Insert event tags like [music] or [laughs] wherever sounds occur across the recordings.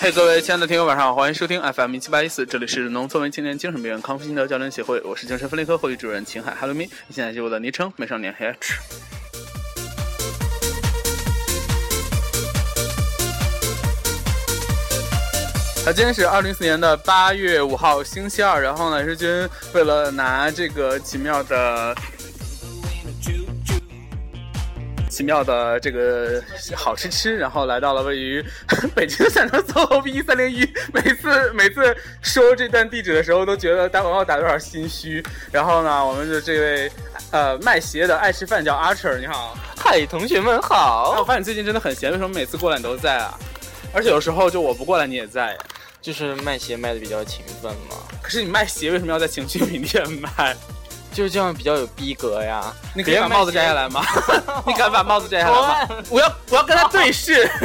嘿各位亲爱的听友，晚上好，欢迎收听 FM 一七八一四，这里是农村文青年精神病院康复心得教练协会，我是精神分裂科会议主任秦海 Hello me，现在是我的昵称美少年 H。啊，今天是二零四年的八月五号，星期二。然后呢，日军为了拿这个奇妙的、奇妙的这个好吃吃，然后来到了位于 [laughs] 北京的三城 SOHO B 三零一。每次每次说这段地址的时候，都觉得打广告打的有点心虚。然后呢，我们的这位呃卖鞋的爱吃饭叫 Archer，你好。嗨，同学们好，我！发现你最近真的很闲，为什么每次过来你都在啊？而且有时候就我不过来你也在。就是卖鞋卖的比较勤奋嘛，可是你卖鞋为什么要在情趣品店卖？就是这样比较有逼格呀。你可以把帽子摘下来吗？[laughs] 你敢把帽子摘下来吗？[laughs] 我要我要跟他对视。[laughs]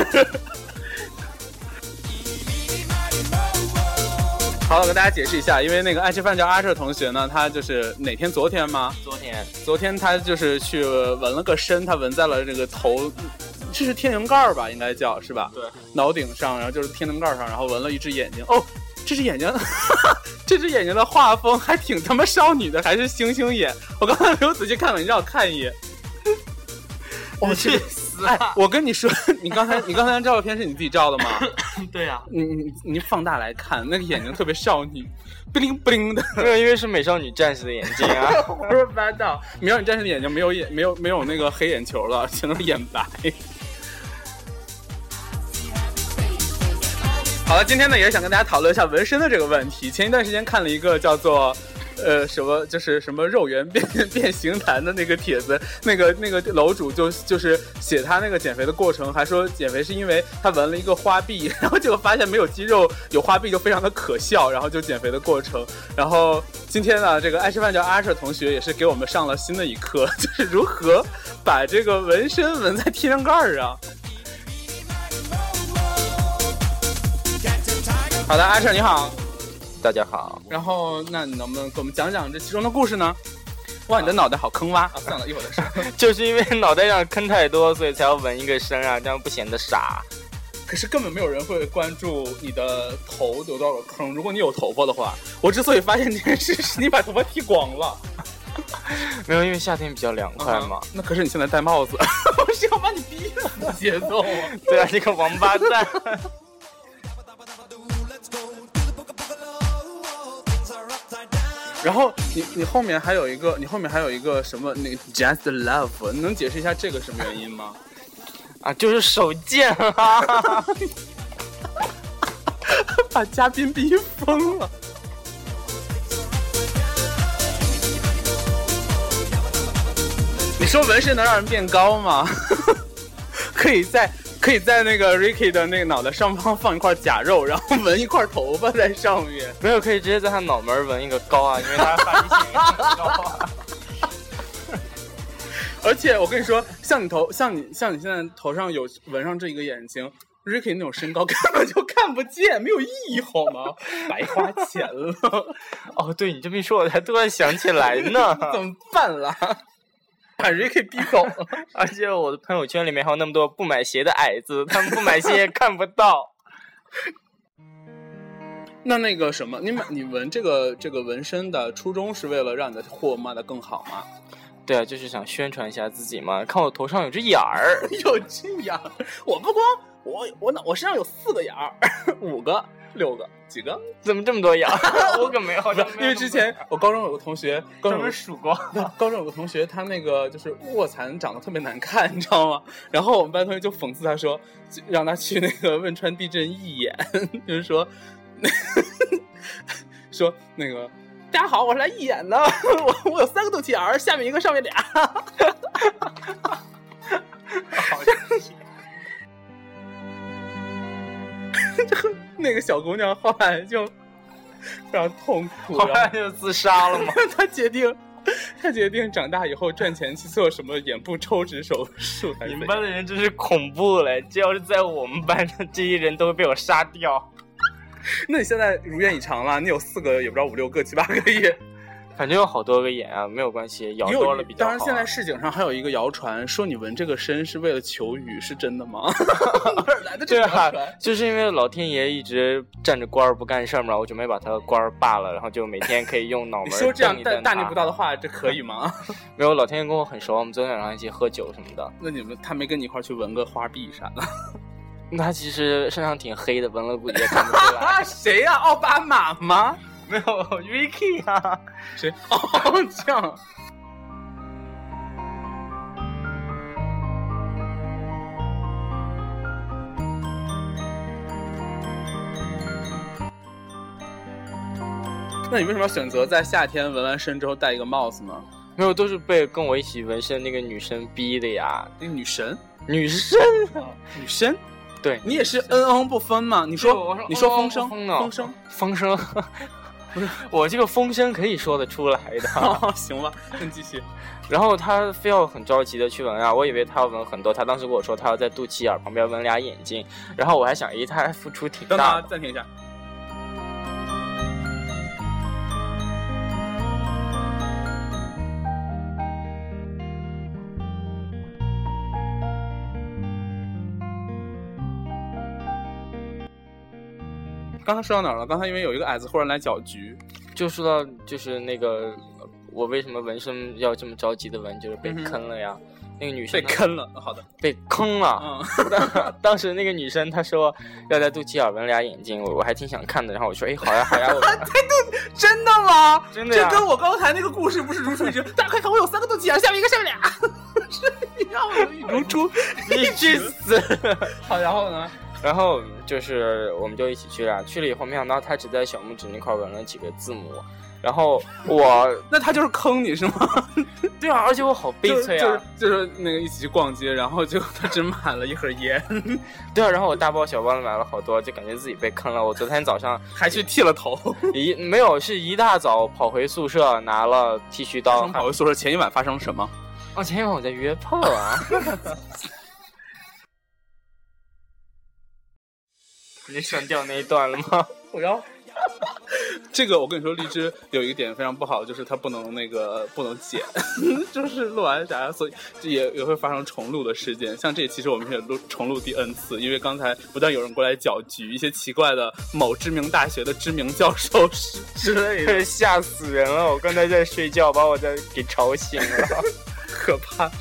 好了，我跟大家解释一下，因为那个爱吃饭叫阿彻同学呢，他就是哪天？昨天吗？昨天昨天他就是去纹了个身，他纹在了这个头，这是天灵盖儿吧？应该叫是吧？对，脑顶上，然后就是天灵盖儿上，然后纹了一只眼睛。哦，这只眼睛，[laughs] 这只眼睛的画风还挺他妈少女的，还是星星眼。我刚才没有仔细看过，你让我看一眼。我去死哎，我跟你说，[laughs] 你刚才你刚才那照片是你自己照的吗？[laughs] 对呀、你你你放大来看，那个眼睛特别少女，不灵不灵的。没有，因为是美少女战士的眼睛啊。胡说八道！美少女战士的眼睛没有眼，没有没有那个黑眼球了，全都是眼白。好了，今天呢也是想跟大家讨论一下纹身的这个问题。前一段时间看了一个叫做。呃，什么就是什么肉圆变 [laughs] 变形坛的那个帖子，那个那个楼主就就是写他那个减肥的过程，还说减肥是因为他纹了一个花臂，[laughs] 然后结果发现没有肌肉有花臂就非常的可笑，然后就减肥的过程。然后今天呢，这个爱吃饭叫阿彻同学也是给我们上了新的一课，[laughs] 就是如何把这个纹身纹在天灵盖上。好的，阿彻你好。大家好，然后，那你能不能给我们讲讲这其中的故事呢？哇，你的脑袋好坑洼啊！算了，一会儿再说。[laughs] 就是因为脑袋上坑太多，所以才要纹一个身啊，这样不显得傻。可是根本没有人会关注你的头有多少个坑。如果你有头发的话，我之所以发现这件事，是你把头发剃光了。[laughs] 没有，因为夏天比较凉快嘛。那可是你现在戴帽子，[laughs] 我是要把你逼死节奏啊！对啊，你个王八蛋。然后你你后面还有一个，你后面还有一个什么那个 just love，你能解释一下这个什么原因吗？啊，就是手贱啊！[laughs] 把嘉宾逼疯了。你说纹身能让人变高吗？[laughs] 可以在可以在那个 Ricky 的那个脑袋上方放一块假肉，然后纹一块头发在上面。[laughs] 没有，可以直接在他脑门纹一个高啊，因为他发际线很高啊。[laughs] 而且我跟你说，像你头像你像你现在头上有纹上这一个眼睛，Ricky 那种身高根本就看不见，没有意义好吗？[laughs] 白花钱了，哦，对你这么一说，我才突然想起来呢。怎么办啦？把 Ricky 逼走了。[laughs] 而且我的朋友圈里面还有那么多不买鞋的矮子，他们不买鞋也看不到。[laughs] 那那个什么，你买你纹这个这个纹身的初衷是为了让你的货卖的更好吗？对啊，就是想宣传一下自己嘛。看我头上有只眼儿，[laughs] 有只眼儿，我不光我我脑我身上有四个眼儿，五个、六个、几个？[laughs] 怎么这么多眼儿？[laughs] 我可没有，好像有因为之前我高中有个同学，高中数过。高中有个同学，他那个就是卧蚕长得特别难看，你知道吗？然后我们班同学就讽刺他说，让他去那个汶川地震义演，[laughs] 就是说，说那个大家好，我是来义演的，我我有三个肚脐眼儿，下面一个，上面俩。好 [laughs] 那个小姑娘后来就非常痛苦，后来就自杀了嘛。[laughs] 她决定，她决定长大以后赚钱去做什么眼部抽脂手术。你们班的人真是恐怖嘞！这要是在我们班上，这些人都会被我杀掉。[laughs] 那你现在如愿以偿了，你有四个，也不知道五六个、七八个亿。反正有好多个眼啊，没有关系，咬多了比较好、啊。当然，现在市井上还有一个谣传，说你纹这个身是为了求雨，是真的吗？[laughs] 来的这个对啊。[laughs] 就是因为老天爷一直站着官儿不干事儿嘛，我准备把他官儿罢了，然后就每天可以用脑门你儿说这样大大逆不道的话，这可以吗？[laughs] 没有，老天爷跟我很熟，我们昨天晚上一起喝酒什么的。那你们他没跟你一块儿去纹个花臂啥的？他其实身上挺黑的，纹了估计也看不出来。啊，谁呀、奥巴马吗？没有 Vicky 啊，谁？哦，这样。那你为什么要选择在夏天纹完身之后戴一个帽子呢？没有，都是被跟我一起纹身那个女生逼的呀。那个女神，女生，女神，对，你也是恩恩不分嘛？你说，说你说哦风声，风声，风声，不 [laughs] 是我这个风声可以说得出来的。[laughs] 哦，行吧，那你继续。[laughs] 然后他非要很着急的去纹啊，我以为他要纹很多，他当时跟我说他要在肚脐眼旁边纹俩眼睛，然后我还想，咦，他还付出挺等等啊，大的。暂停一下。刚才说到哪儿了？刚才因为有一个矮子忽然来搅局，就说到就是那个呃我为什么纹身要这么着急的纹，就是被坑了呀。那个女生被坑了。好的，被坑了。嗯，当 [laughs] 当时那个女生她说要在肚脐眼纹俩眼睛，我我还挺想看的。然后我说，哎，好呀好呀，我 [laughs] 真的吗？真的呀这跟我刚才那个故事不是如出一辙？大家快看，我有三个肚脐眼，下面一个，下面俩，[laughs] 是你让我，如出。你去死！好，然后呢？然后就是我们就一起去了，去了以后没想到他只在小拇指那块纹了几个字母，然后我 [laughs] 那他就是坑你是吗？[laughs] 对啊，而且我好悲催就是啊，就是就是那个一起去逛街，然后就 [laughs] 他只买了一盒烟，对啊，然后我大包小包的买了好多，就感觉自己被坑了。我昨天早上还去剃了头。一没有是一大早跑回宿舍拿了剃须刀，跑回宿舍前一晚发生了什么？哦，前一晚我在约炮啊。你删掉那一段了吗？[laughs] 我要。[laughs] 这个我跟你说，荔枝有一个点非常不好，就是它不能那个不能剪，[laughs] 就是录完啥，所以也也会发生重录的事件。像这其实我们也录重录第 N 次，因为刚才不断有人过来搅局，一些奇怪的某知名大学的知名教授之之类的，吓死人了！我刚才在睡觉，把我在给吵醒了。可怕。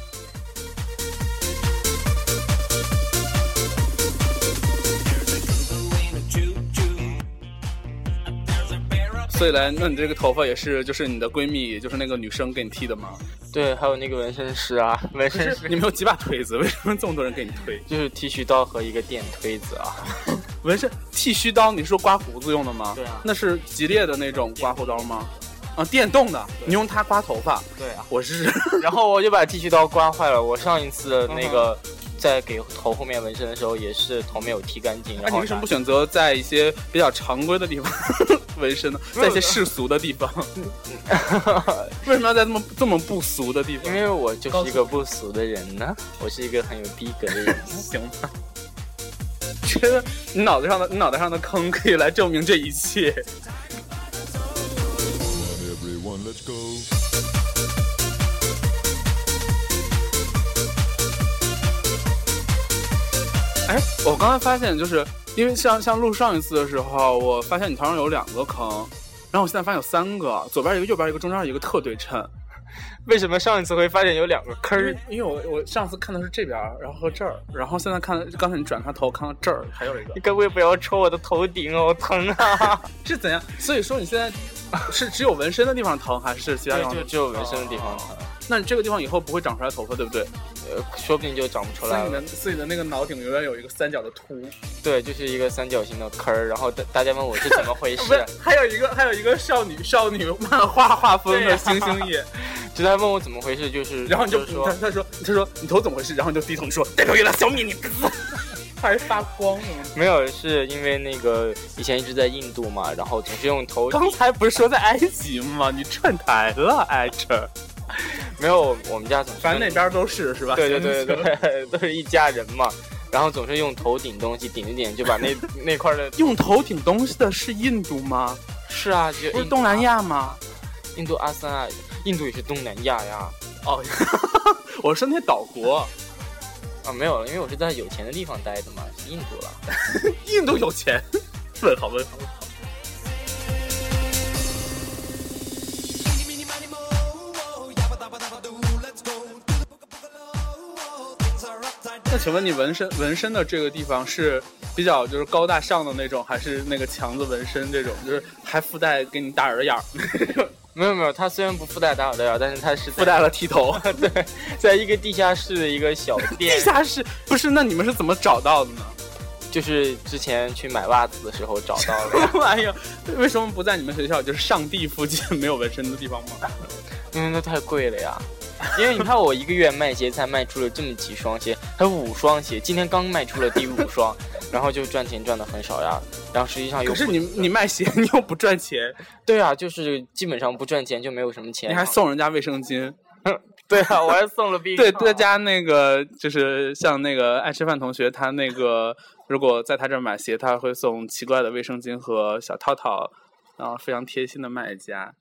所以来，那你这个头发也是，就是你的闺蜜，就是那个女生给你剃的吗？对，还有那个纹身师啊，纹身师你们有几把推子？为什么这么多人给你推？就是剃须刀和一个电推子啊。[laughs] 纹身剃须刀，你是说刮胡子用的吗？对啊那是吉列的那种刮胡刀吗？啊，电动的，你用它刮头发。对啊，我是 [laughs] 然后我就把剃须刀刮坏了。我上一次那嗯个在给头后面纹身的时候，也是头没有剃干净。那、你为什么不选择在一些比较常规的地方纹身呢？在一些世俗的地方，[laughs] 为什么要在这么这么不俗的地方？因为我就是一个不俗的人呢，我是一个很有逼格的人。[laughs] 行吧。觉得你脑袋上的你脑袋上的坑可以来证明这一切。哎，我刚才发现，就是因为像像录上一次的时候，我发现你头上有两个坑，然后我现在发现有三个，左边一个，右边一个，中间一个特对称。为什么上一次会发现有两个坑儿因为？我我上次看的是这边，然后和这儿，然后现在看刚才你转他头看到这儿还有一个你，可不可以不要戳我的头顶哦，疼啊！[laughs] 是怎样？所以说你现在是只有纹身的地方疼，还是其他地方就只有纹身的地方疼，那你这个地方以后不会长出来头发，对不对？呃，说不定就长不出来了所以你的。自己的那个脑顶永远有一个三角的凸，对，就是一个三角形的坑儿。然后大大家问我是怎么回 [laughs] 事，，还有一个还有一个少女少女漫画画风的星星眼，[laughs] 就在问我怎么回事，就是然后你就就是说他他说他说你头怎么回事？然后你就低头说代表月亮小米，你 [laughs] 还发光呢。没有，是因为那个以前一直在印度嘛，然后总是用头刚才不是说在埃及吗？你串台了，艾哲。[laughs] 没有，我们家总是反正那边都是是吧？对对对对 [laughs] 都是一家人嘛，然后总是用头顶东西顶一顶，就把那 [laughs] 那块的用头顶东西的是印度吗？是啊，就不是东南亚吗？印度阿三啊，印度也是东南亚呀。哦，我说那岛国，啊，没有了，因为我是在有钱的地方待的嘛，是印度了。印度有钱？问好问号。那请问你纹身纹身的这个地方是比较就是高大上的那种，还是那个强子纹身这种，就是还附带给你打耳眼儿，[laughs] 没有没有，它虽然不附带打耳朵但是它是附带了剃头？[laughs] 对，在一个地下室的一个小店，[laughs] 地下室不是？那你们是怎么找到的呢？就是之前去买袜子的时候找到的呀，哎呀，为什么不在你们学校就是上地附近没有纹身的地方吗？因为那太贵了呀。因为你看我一个月卖鞋才卖出了这么几双鞋，还有五双鞋，今天刚卖出了第五双，然后就赚钱赚的很少呀。然后实际上又不可是你你卖鞋，你又不赚钱，对啊，就是基本上不赚钱就没有什么钱。你还送人家卫生巾。[laughs] 对啊，我还送了 [laughs] 避对，大家那个就是像那个爱吃饭同学，他那个如果在他这儿买鞋，他会送奇怪的卫生巾和小套套，然后非常贴心的卖家。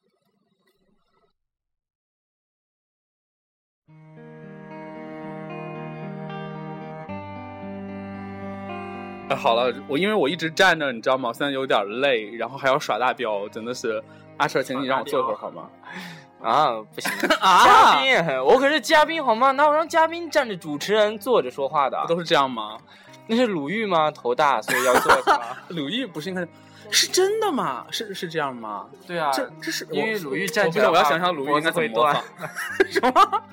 哎，好了，我因为我一直站着，你知道吗？我现在有点累，然后还要耍大彪，真的是。阿彻，请你让我坐会儿好吗？[laughs] 啊，不行，[laughs] 啊嘉宾，我可是嘉宾好吗？那我让嘉宾站着，主持人坐着说话的？不都是这样吗？[laughs] 那是鲁豫吗？头大，所以要坐着吗？鲁豫不是应该是是真的吗？是是这样吗？对啊，这这是因为鲁豫站我不行，着的话我要想想鲁豫应该怎么模仿。什么？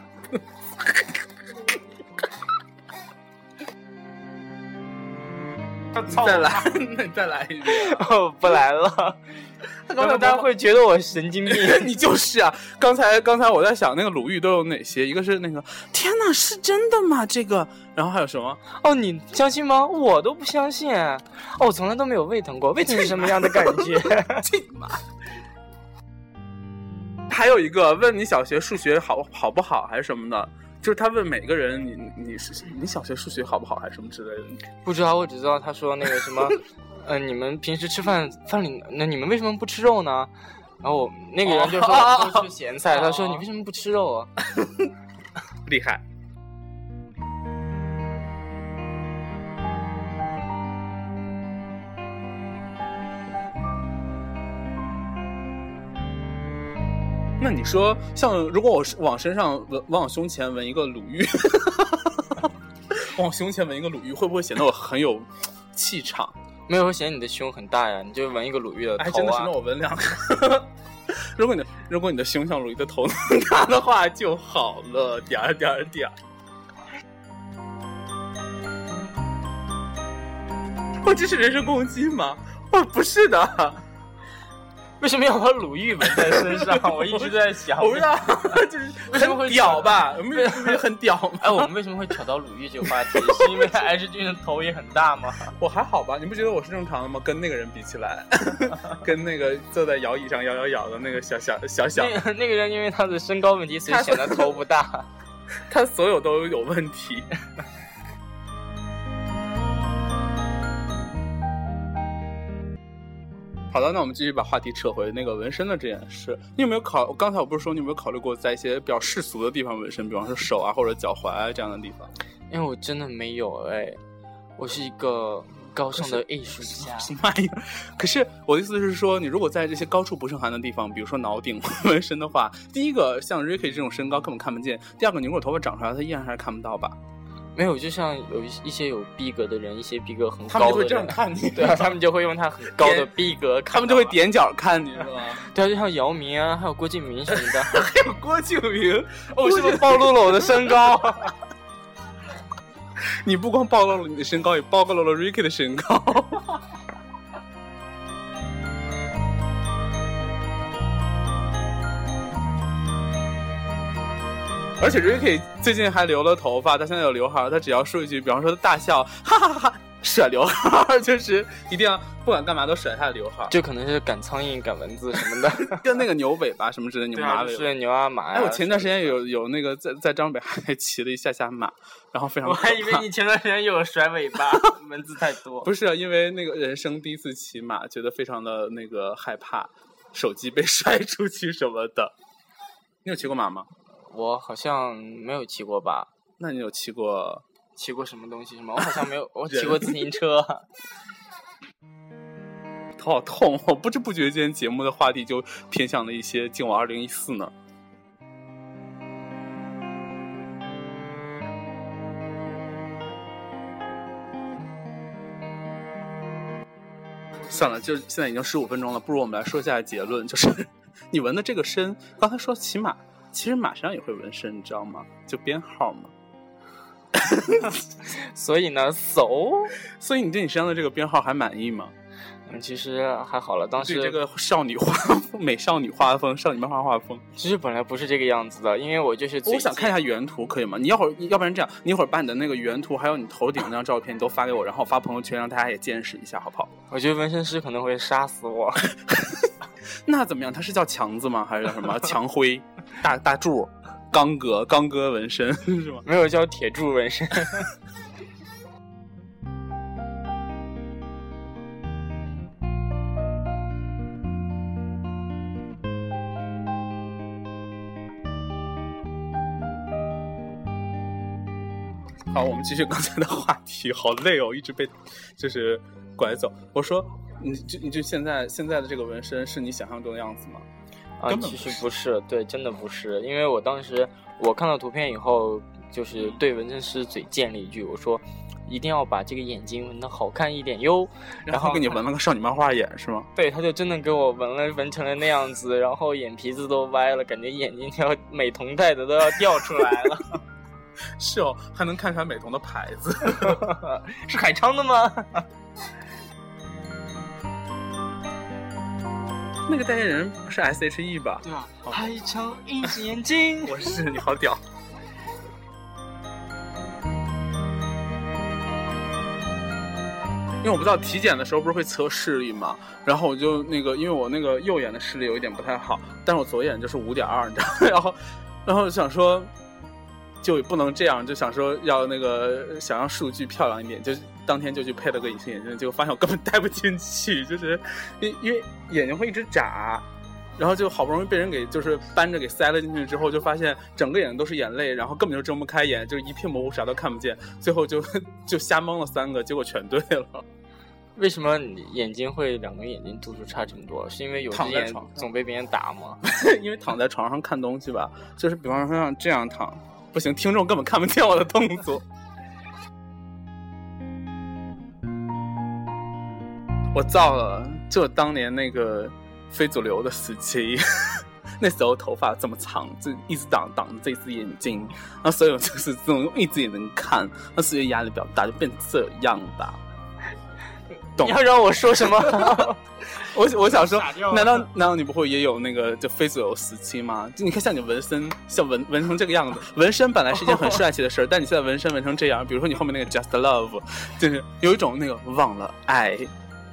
再来，那你再来一遍。[laughs] 哦，不来了。[laughs] 刚才大家会觉得我神经病。[laughs] 你就是啊！刚才刚才我在想那个鲁豫都有哪些？一个是那个天哪，是真的吗？这个，然后还有什么？哦，你相信吗？我都不相信。哦，我从来都没有胃疼过，胃疼是什么样的感觉？妈！还有一个问你小学数学好好不好还是什么的，就是他问每个人你你是你小学数学好不好还是什么之类的。不知道，我只知道他说那个什么，[laughs] 呃，你们平时吃饭饭里，那你们为什么不吃肉呢？然后我那个人就说吃咸菜，哦他说你为什么不吃肉啊？[laughs] 厉害。那你说，像如果我是往身上纹，往胸前纹一个鲁豫，[laughs] 往胸前纹一个鲁豫，会不会显得我很有气场？没有显你的胸很大呀，你就纹一个鲁豫的哎，头真的是，啊那。我纹两个。[laughs] 如果你的如果你的胸像鲁豫的头那么大的话就好了，点儿点儿点儿。我这是人身攻击吗？我不是的，[laughs] 为什么要把鲁豫纹在身上？我一直在想，我不知道，[laughs] 就是为什么会屌吧？我们不是很屌吗？哎，我们为什么会扯到鲁豫这个话题？[laughs] 是因为 H 君的头也很大吗？我还好吧？你不觉得我是正常的吗？跟那个人比起来，跟那个坐在摇椅上摇摇摇的那个小小小小，那个那个人因为他的身高问题，所以显得头不大。他所有都有问题。好的，那我们继续把话题扯回那个纹身的这件事。你有没有考？刚才我不是说你有没有考虑过在一些比较世俗的地方纹身，比方说手啊或者脚踝啊这样的地方？因为我真的没有哎，我是一个高尚的艺术家。什么玩意？可是我的意思是说，你如果在这些高处不胜寒的地方，比如说脑顶纹身的话，第一个像 Ricky 这种身高根本看不见；第二个，你如果头发长出来，他依然还是看不到吧？没有，就像有一一些有逼格的人，一些逼格很他们就会高的人，这样看你，[laughs] 对啊，他们就会用他很高的逼格看，他们就会，踮脚看你，是吧？[laughs] 对啊，就像姚明啊，还有郭敬明什么的。[laughs] 还有郭敬明，哦，是不是暴露了我的身高？你不光暴露了你的身高，也暴露了 Ricky 的身高。而且 Ricky 最近还留了头发，他现在有刘海儿，他只要说一句，比方说他大笑，哈哈哈哈，甩刘海儿，[laughs] 就是一定要不管干嘛都甩他的刘海儿，这可能是赶苍蝇、赶蚊子什么的。[laughs] 跟那个牛尾巴什么之类的牛马尾是牛啊马呀。哎，我前段时间有有那个在在张北还骑了一下下马，然后非常 [laughs] 我还以为你前段时间有甩尾巴，蚊子太多。不是因为那个人生第一次骑马，觉得非常的那个害怕，手机被摔出去什么的。你有骑过马吗？我好像没有骑过吧？那你有骑过？骑过什么东西是吗？我好像没有，我骑过自行车。[laughs] 头好痛！我不知不觉间节目的话题就偏向了一些进我二零一四呢。算了，就现在已经十五分钟了，不如我们来说一下结论，就是 [laughs] 你纹的这个身，刚才说骑马，其实马上也会纹身，你知道吗？就编号嘛。[laughs] 所以呢，so，[laughs] 所以你对你身上的这个编号还满意吗？嗯，其实还好了。当时这个少女画风、美少女画风、少女漫画画风，其实本来不是这个样子的，因为我就是我想看一下原图，可以吗？你要会儿，要不然这样，你一会儿把你的那个原图，还有你头顶那张照片，你都发给我，然后发朋友圈，让大家也见识一下，好不好？我觉得纹身师可能会杀死我。[laughs] 那怎么样？他是叫强子吗？还是叫什么 [laughs] 强辉、大大柱、刚哥、刚哥纹身 [laughs] 是吗？没有叫铁柱纹身。[laughs] 好，我们继续刚才的话题，好累哦，一直被就是拐走。我说，你就你就现在现在的这个纹身是你想象中的样子吗？啊，其实不不是，对，真的不是，因为我当时我看到图片以后，就是对纹身师嘴贱了一句，我说一定要把这个眼睛纹的好看一点哟。然后给你纹了个少女漫画眼是吗？对，他就真的给我纹了，纹成了那样子，然后眼皮子都歪了，感觉眼睛要美瞳戴的都要掉出来了。[laughs] 是哦，还能看出来美瞳的牌子。[laughs] 是海昌的吗？那个代言人是 S H E 吧？对啊，海昌一只眼睛。[laughs] 我是你好屌。因为我不知道体检的时候不是会测视力嘛，然后我就那个，因为我那个右眼的视力有一点不太好，但是我左眼就是五点二，你知道，[laughs] 然后，然后想说，就不能这样，就想说要那个想让数据漂亮一点，就当天就去配了个隐形眼镜，结果发现我根本戴不进去，就是因因为眼睛会一直眨，然后就好不容易被人给就是扳着给塞了进去之后，就发现整个眼睛都是眼泪，然后根本就睁不开眼，就是一片模糊，啥都看不见，最后就 [laughs] 就瞎蒙了三个，结果全对了。为什么你眼睛会两个眼睛度数差这么多？是因为有只眼总被别人打吗？[laughs] 因为躺在床上看东西吧，就是比方说像这样躺，不行，听众根本看不见我的动作。我造了，就当年那个非主流的时期，[laughs] 那时候头发这么长，就一直挡挡着这只眼睛，然后所以我就是这种用一只眼能看，那所以压力比较大，就变这样吧。懂你要让我说什么？[laughs] 我我想说难道难道你不会也有那个就非主流时期吗？就你看，像你纹身，像纹纹成这个样子，[laughs] 纹身本来是一件很帅气的事儿，但你现在纹身纹成这样，比如说你后面那个 Just Love，就是有一种那个忘了爱，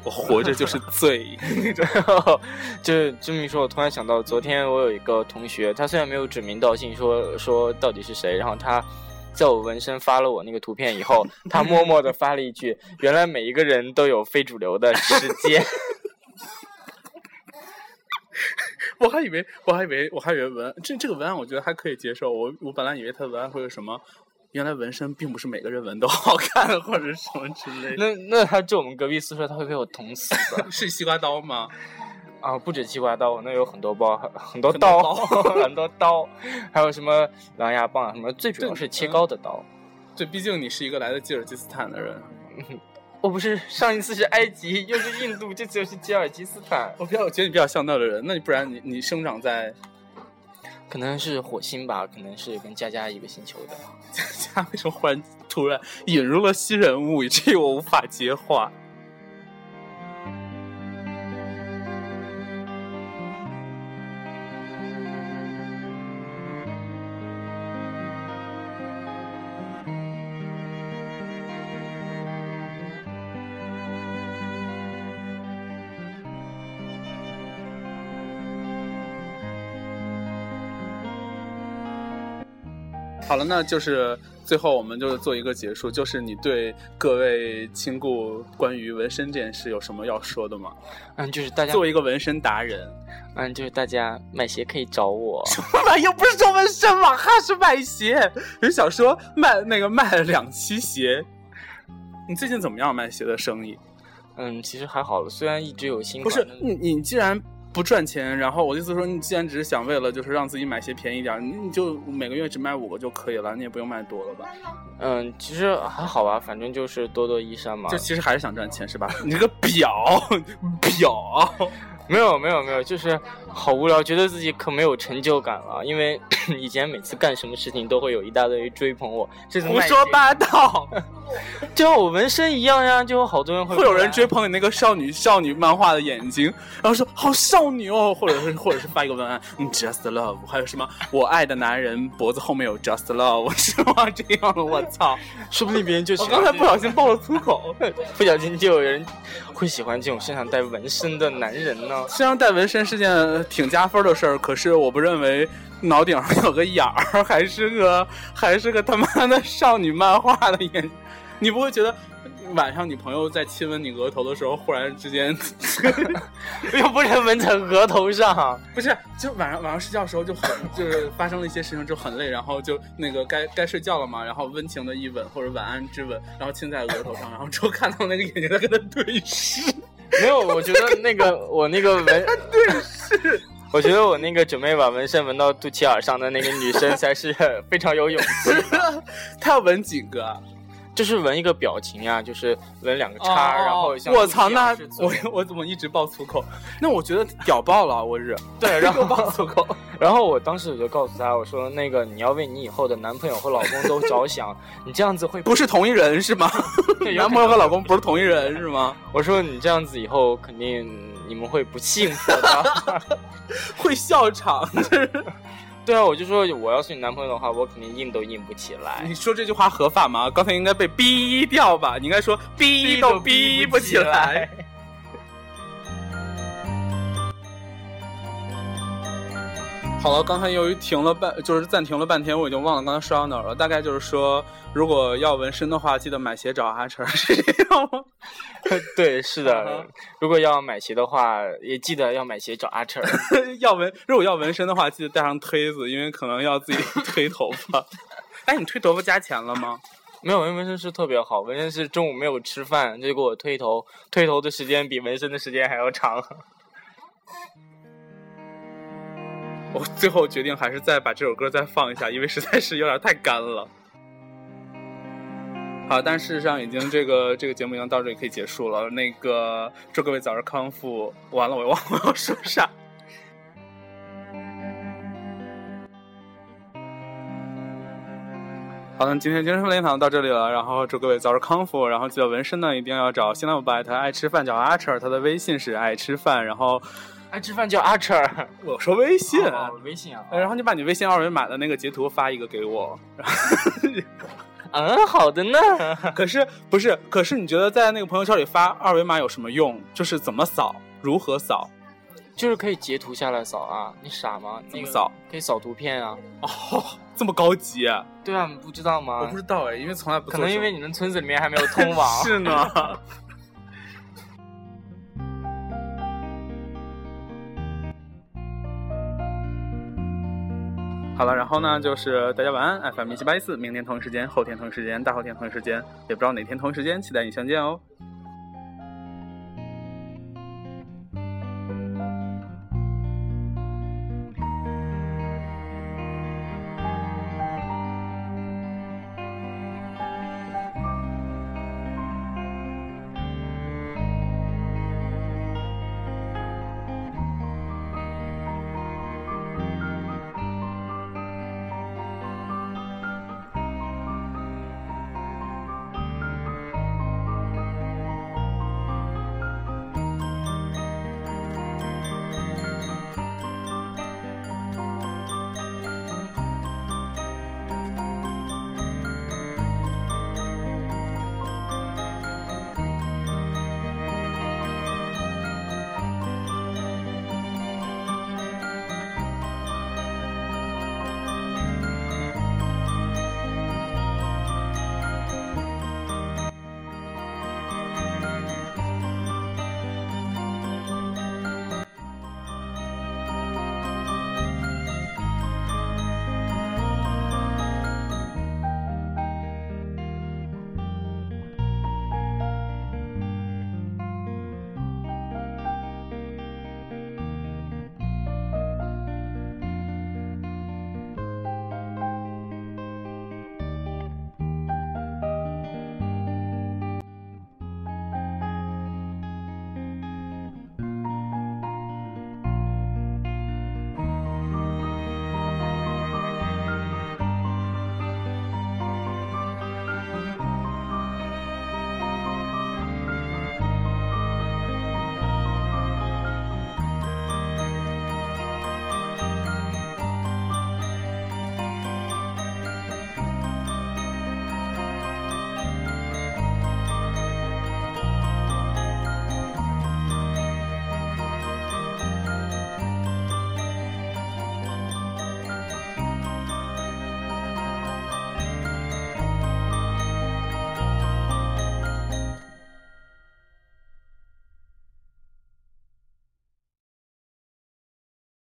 我活着就是罪那种。[laughs] 就这么一说，我突然想到，昨天我有一个同学，他虽然没有指名道姓说说到底是谁，然后他在我纹身发了我那个图片以后，[laughs] 他默默的发了一句：“原来每一个人都有非主流的时间。[laughs] 我还以为我还以为我还以为文这这个文案我觉得还可以接受，我我本来以为他的文案会有什么。原来纹身并不是每个人纹都好看，[laughs] 或者什么之类的。那那他住我们隔壁宿舍，他会被我捅死的 [laughs] 是西瓜刀吗？啊！不止西瓜刀，我那有很多包，很很多刀，刀 [laughs] 很多刀，还有什么狼牙棒，什么最主要是切糕的刀。对，毕竟你是一个来自吉尔吉斯坦的人。我不是上一次是埃及，又是印度，这次又是吉尔吉斯坦，我比较，我觉得你比较像那的人，那你不然你你生长在可能是火星吧，可能是跟佳佳一个星球的。他，为什么忽然突然引入了新人物，以至于我无法接话？好了，那就是最后我们就做一个结束，就是你对各位亲故关于纹身这件事有什么要说的吗？嗯，就是大家作为一个纹身达人，嗯，就是大家买鞋可以找我。[laughs] 什么买又不是说纹身嘛，还是买鞋。人想说卖那个卖了两期鞋，你最近怎么样卖鞋的生意？嗯，其实还好了，虽然一直有新不，是你，你既然不赚钱，然后我的意思说，你既然只是想为了就是让自己买鞋便宜点你就每个月只卖五个就可以了，你也不用卖多了吧？嗯，其实还好吧，反正就是多多益善嘛就。其实还是想赚钱是吧？你这个表表，[laughs] 没有没有没有，就是好无聊，觉得自己可没有成就感了。因为 [coughs] 以前每次干什么事情都会有一大堆人追捧我，这胡说八道，[laughs] 就像我纹身一样呀，就有好多人会会有人追捧你那个少女少女漫画的眼睛，然后说好少女哦，或者是或者是发一个文案，嗯，just love，还有什么我爱的男人脖子后面有 just love，是吗？这样的，我操！[laughs] 说不定别人就我喜欢刚才不小心爆了粗口。[laughs] 不小心就有人会喜欢这种身上带纹身的男人呢。身上带纹身是件挺加分的事儿，可是我不认为脑顶上有个眼儿，还是个还是个他妈的少女漫画的眼。你不会觉得晚上你朋友在亲吻你额头的时候，忽然之间 [laughs] 又不是吻在额头上，不是就晚上晚上睡觉的时候就很就是发生了一些事情就很累，然后就那个该该睡觉了嘛，然后温情的一吻或者晚安之吻，然后亲在额头上，然后之后看到那个眼睛在跟他对视。[laughs] 没有，我觉得那个 [laughs] 我那个纹对是。我觉得我那个准备把纹身纹到肚脐眼上的那个女生才是非常有勇气，[laughs] 她要纹几个啊？就是纹一个表情呀，就是纹两个叉，然后我操，那我我怎么一直爆粗口？[laughs] 那我觉得屌爆了，我日。[laughs] 对，然后爆粗口。[laughs] 然后我当时我就告诉他，我说那个你要为你以后的男朋友和老公都着想，你这样子会不是同一人是吗？对男朋友和老公不是同一人是吗？我说你这样子以后肯定你们会不幸福的。会笑场。对啊，我就说我要是你男朋友的话，我肯定硬都硬不起来你。说这句话合法吗？刚才应该被逼掉吧？你应该说逼都逼不起来。。好了，刚才由于停了半，就是暂停了半天，我已经忘了刚才说到哪儿了。大概就是说，如果要纹身的话，记得买鞋找阿成，是这样吗？[laughs] 对，是嗯的。如果要买鞋的话，也记得要买鞋找阿成。[laughs] 要纹，如果要纹身的话，记得带上推子，因为可能要自己推头发。[laughs] 哎，你推头发加钱了吗？没有纹纹身师特别好，纹身师中午没有吃饭就给我推头，推头的时间比纹身的时间还要长。我最后决定还是再把这首歌再放一下，因为实在是有点太干了。好，但事实上已经这个这个节目已经到这里可以结束了。那个祝各位早日康复。完了，我忘了我要说啥。好的，今天精神练堂到这里了，然后祝各位早日康复，然后记得纹身呢一定要找新浪博艾特爱吃饭叫阿彻，他的微信是爱吃饭，然后爱吃饭叫阿彻。我说微信，哦微信啊。呃然后你把你微信二维码的那个截图发一个给我。[laughs] 嗯，好的呢。可是不是？可是你觉得在那个朋友圈里发二维码有什么用？就是怎么扫，如何扫？就是可以截图下来扫啊，你傻吗？那个怎么扫？可以扫图片啊。哦，这么高级？对啊，你不知道吗？我不知道哎，因为从来不。可能因为你们村子里面还没有通网。[laughs] 是呢。[laughs] 好了，然后呢，就是大家晚安，FM 一七八一四，明天同一时间，后天同一时间，大后天同一时间，也不知道哪天同一时间，期待你相见哦。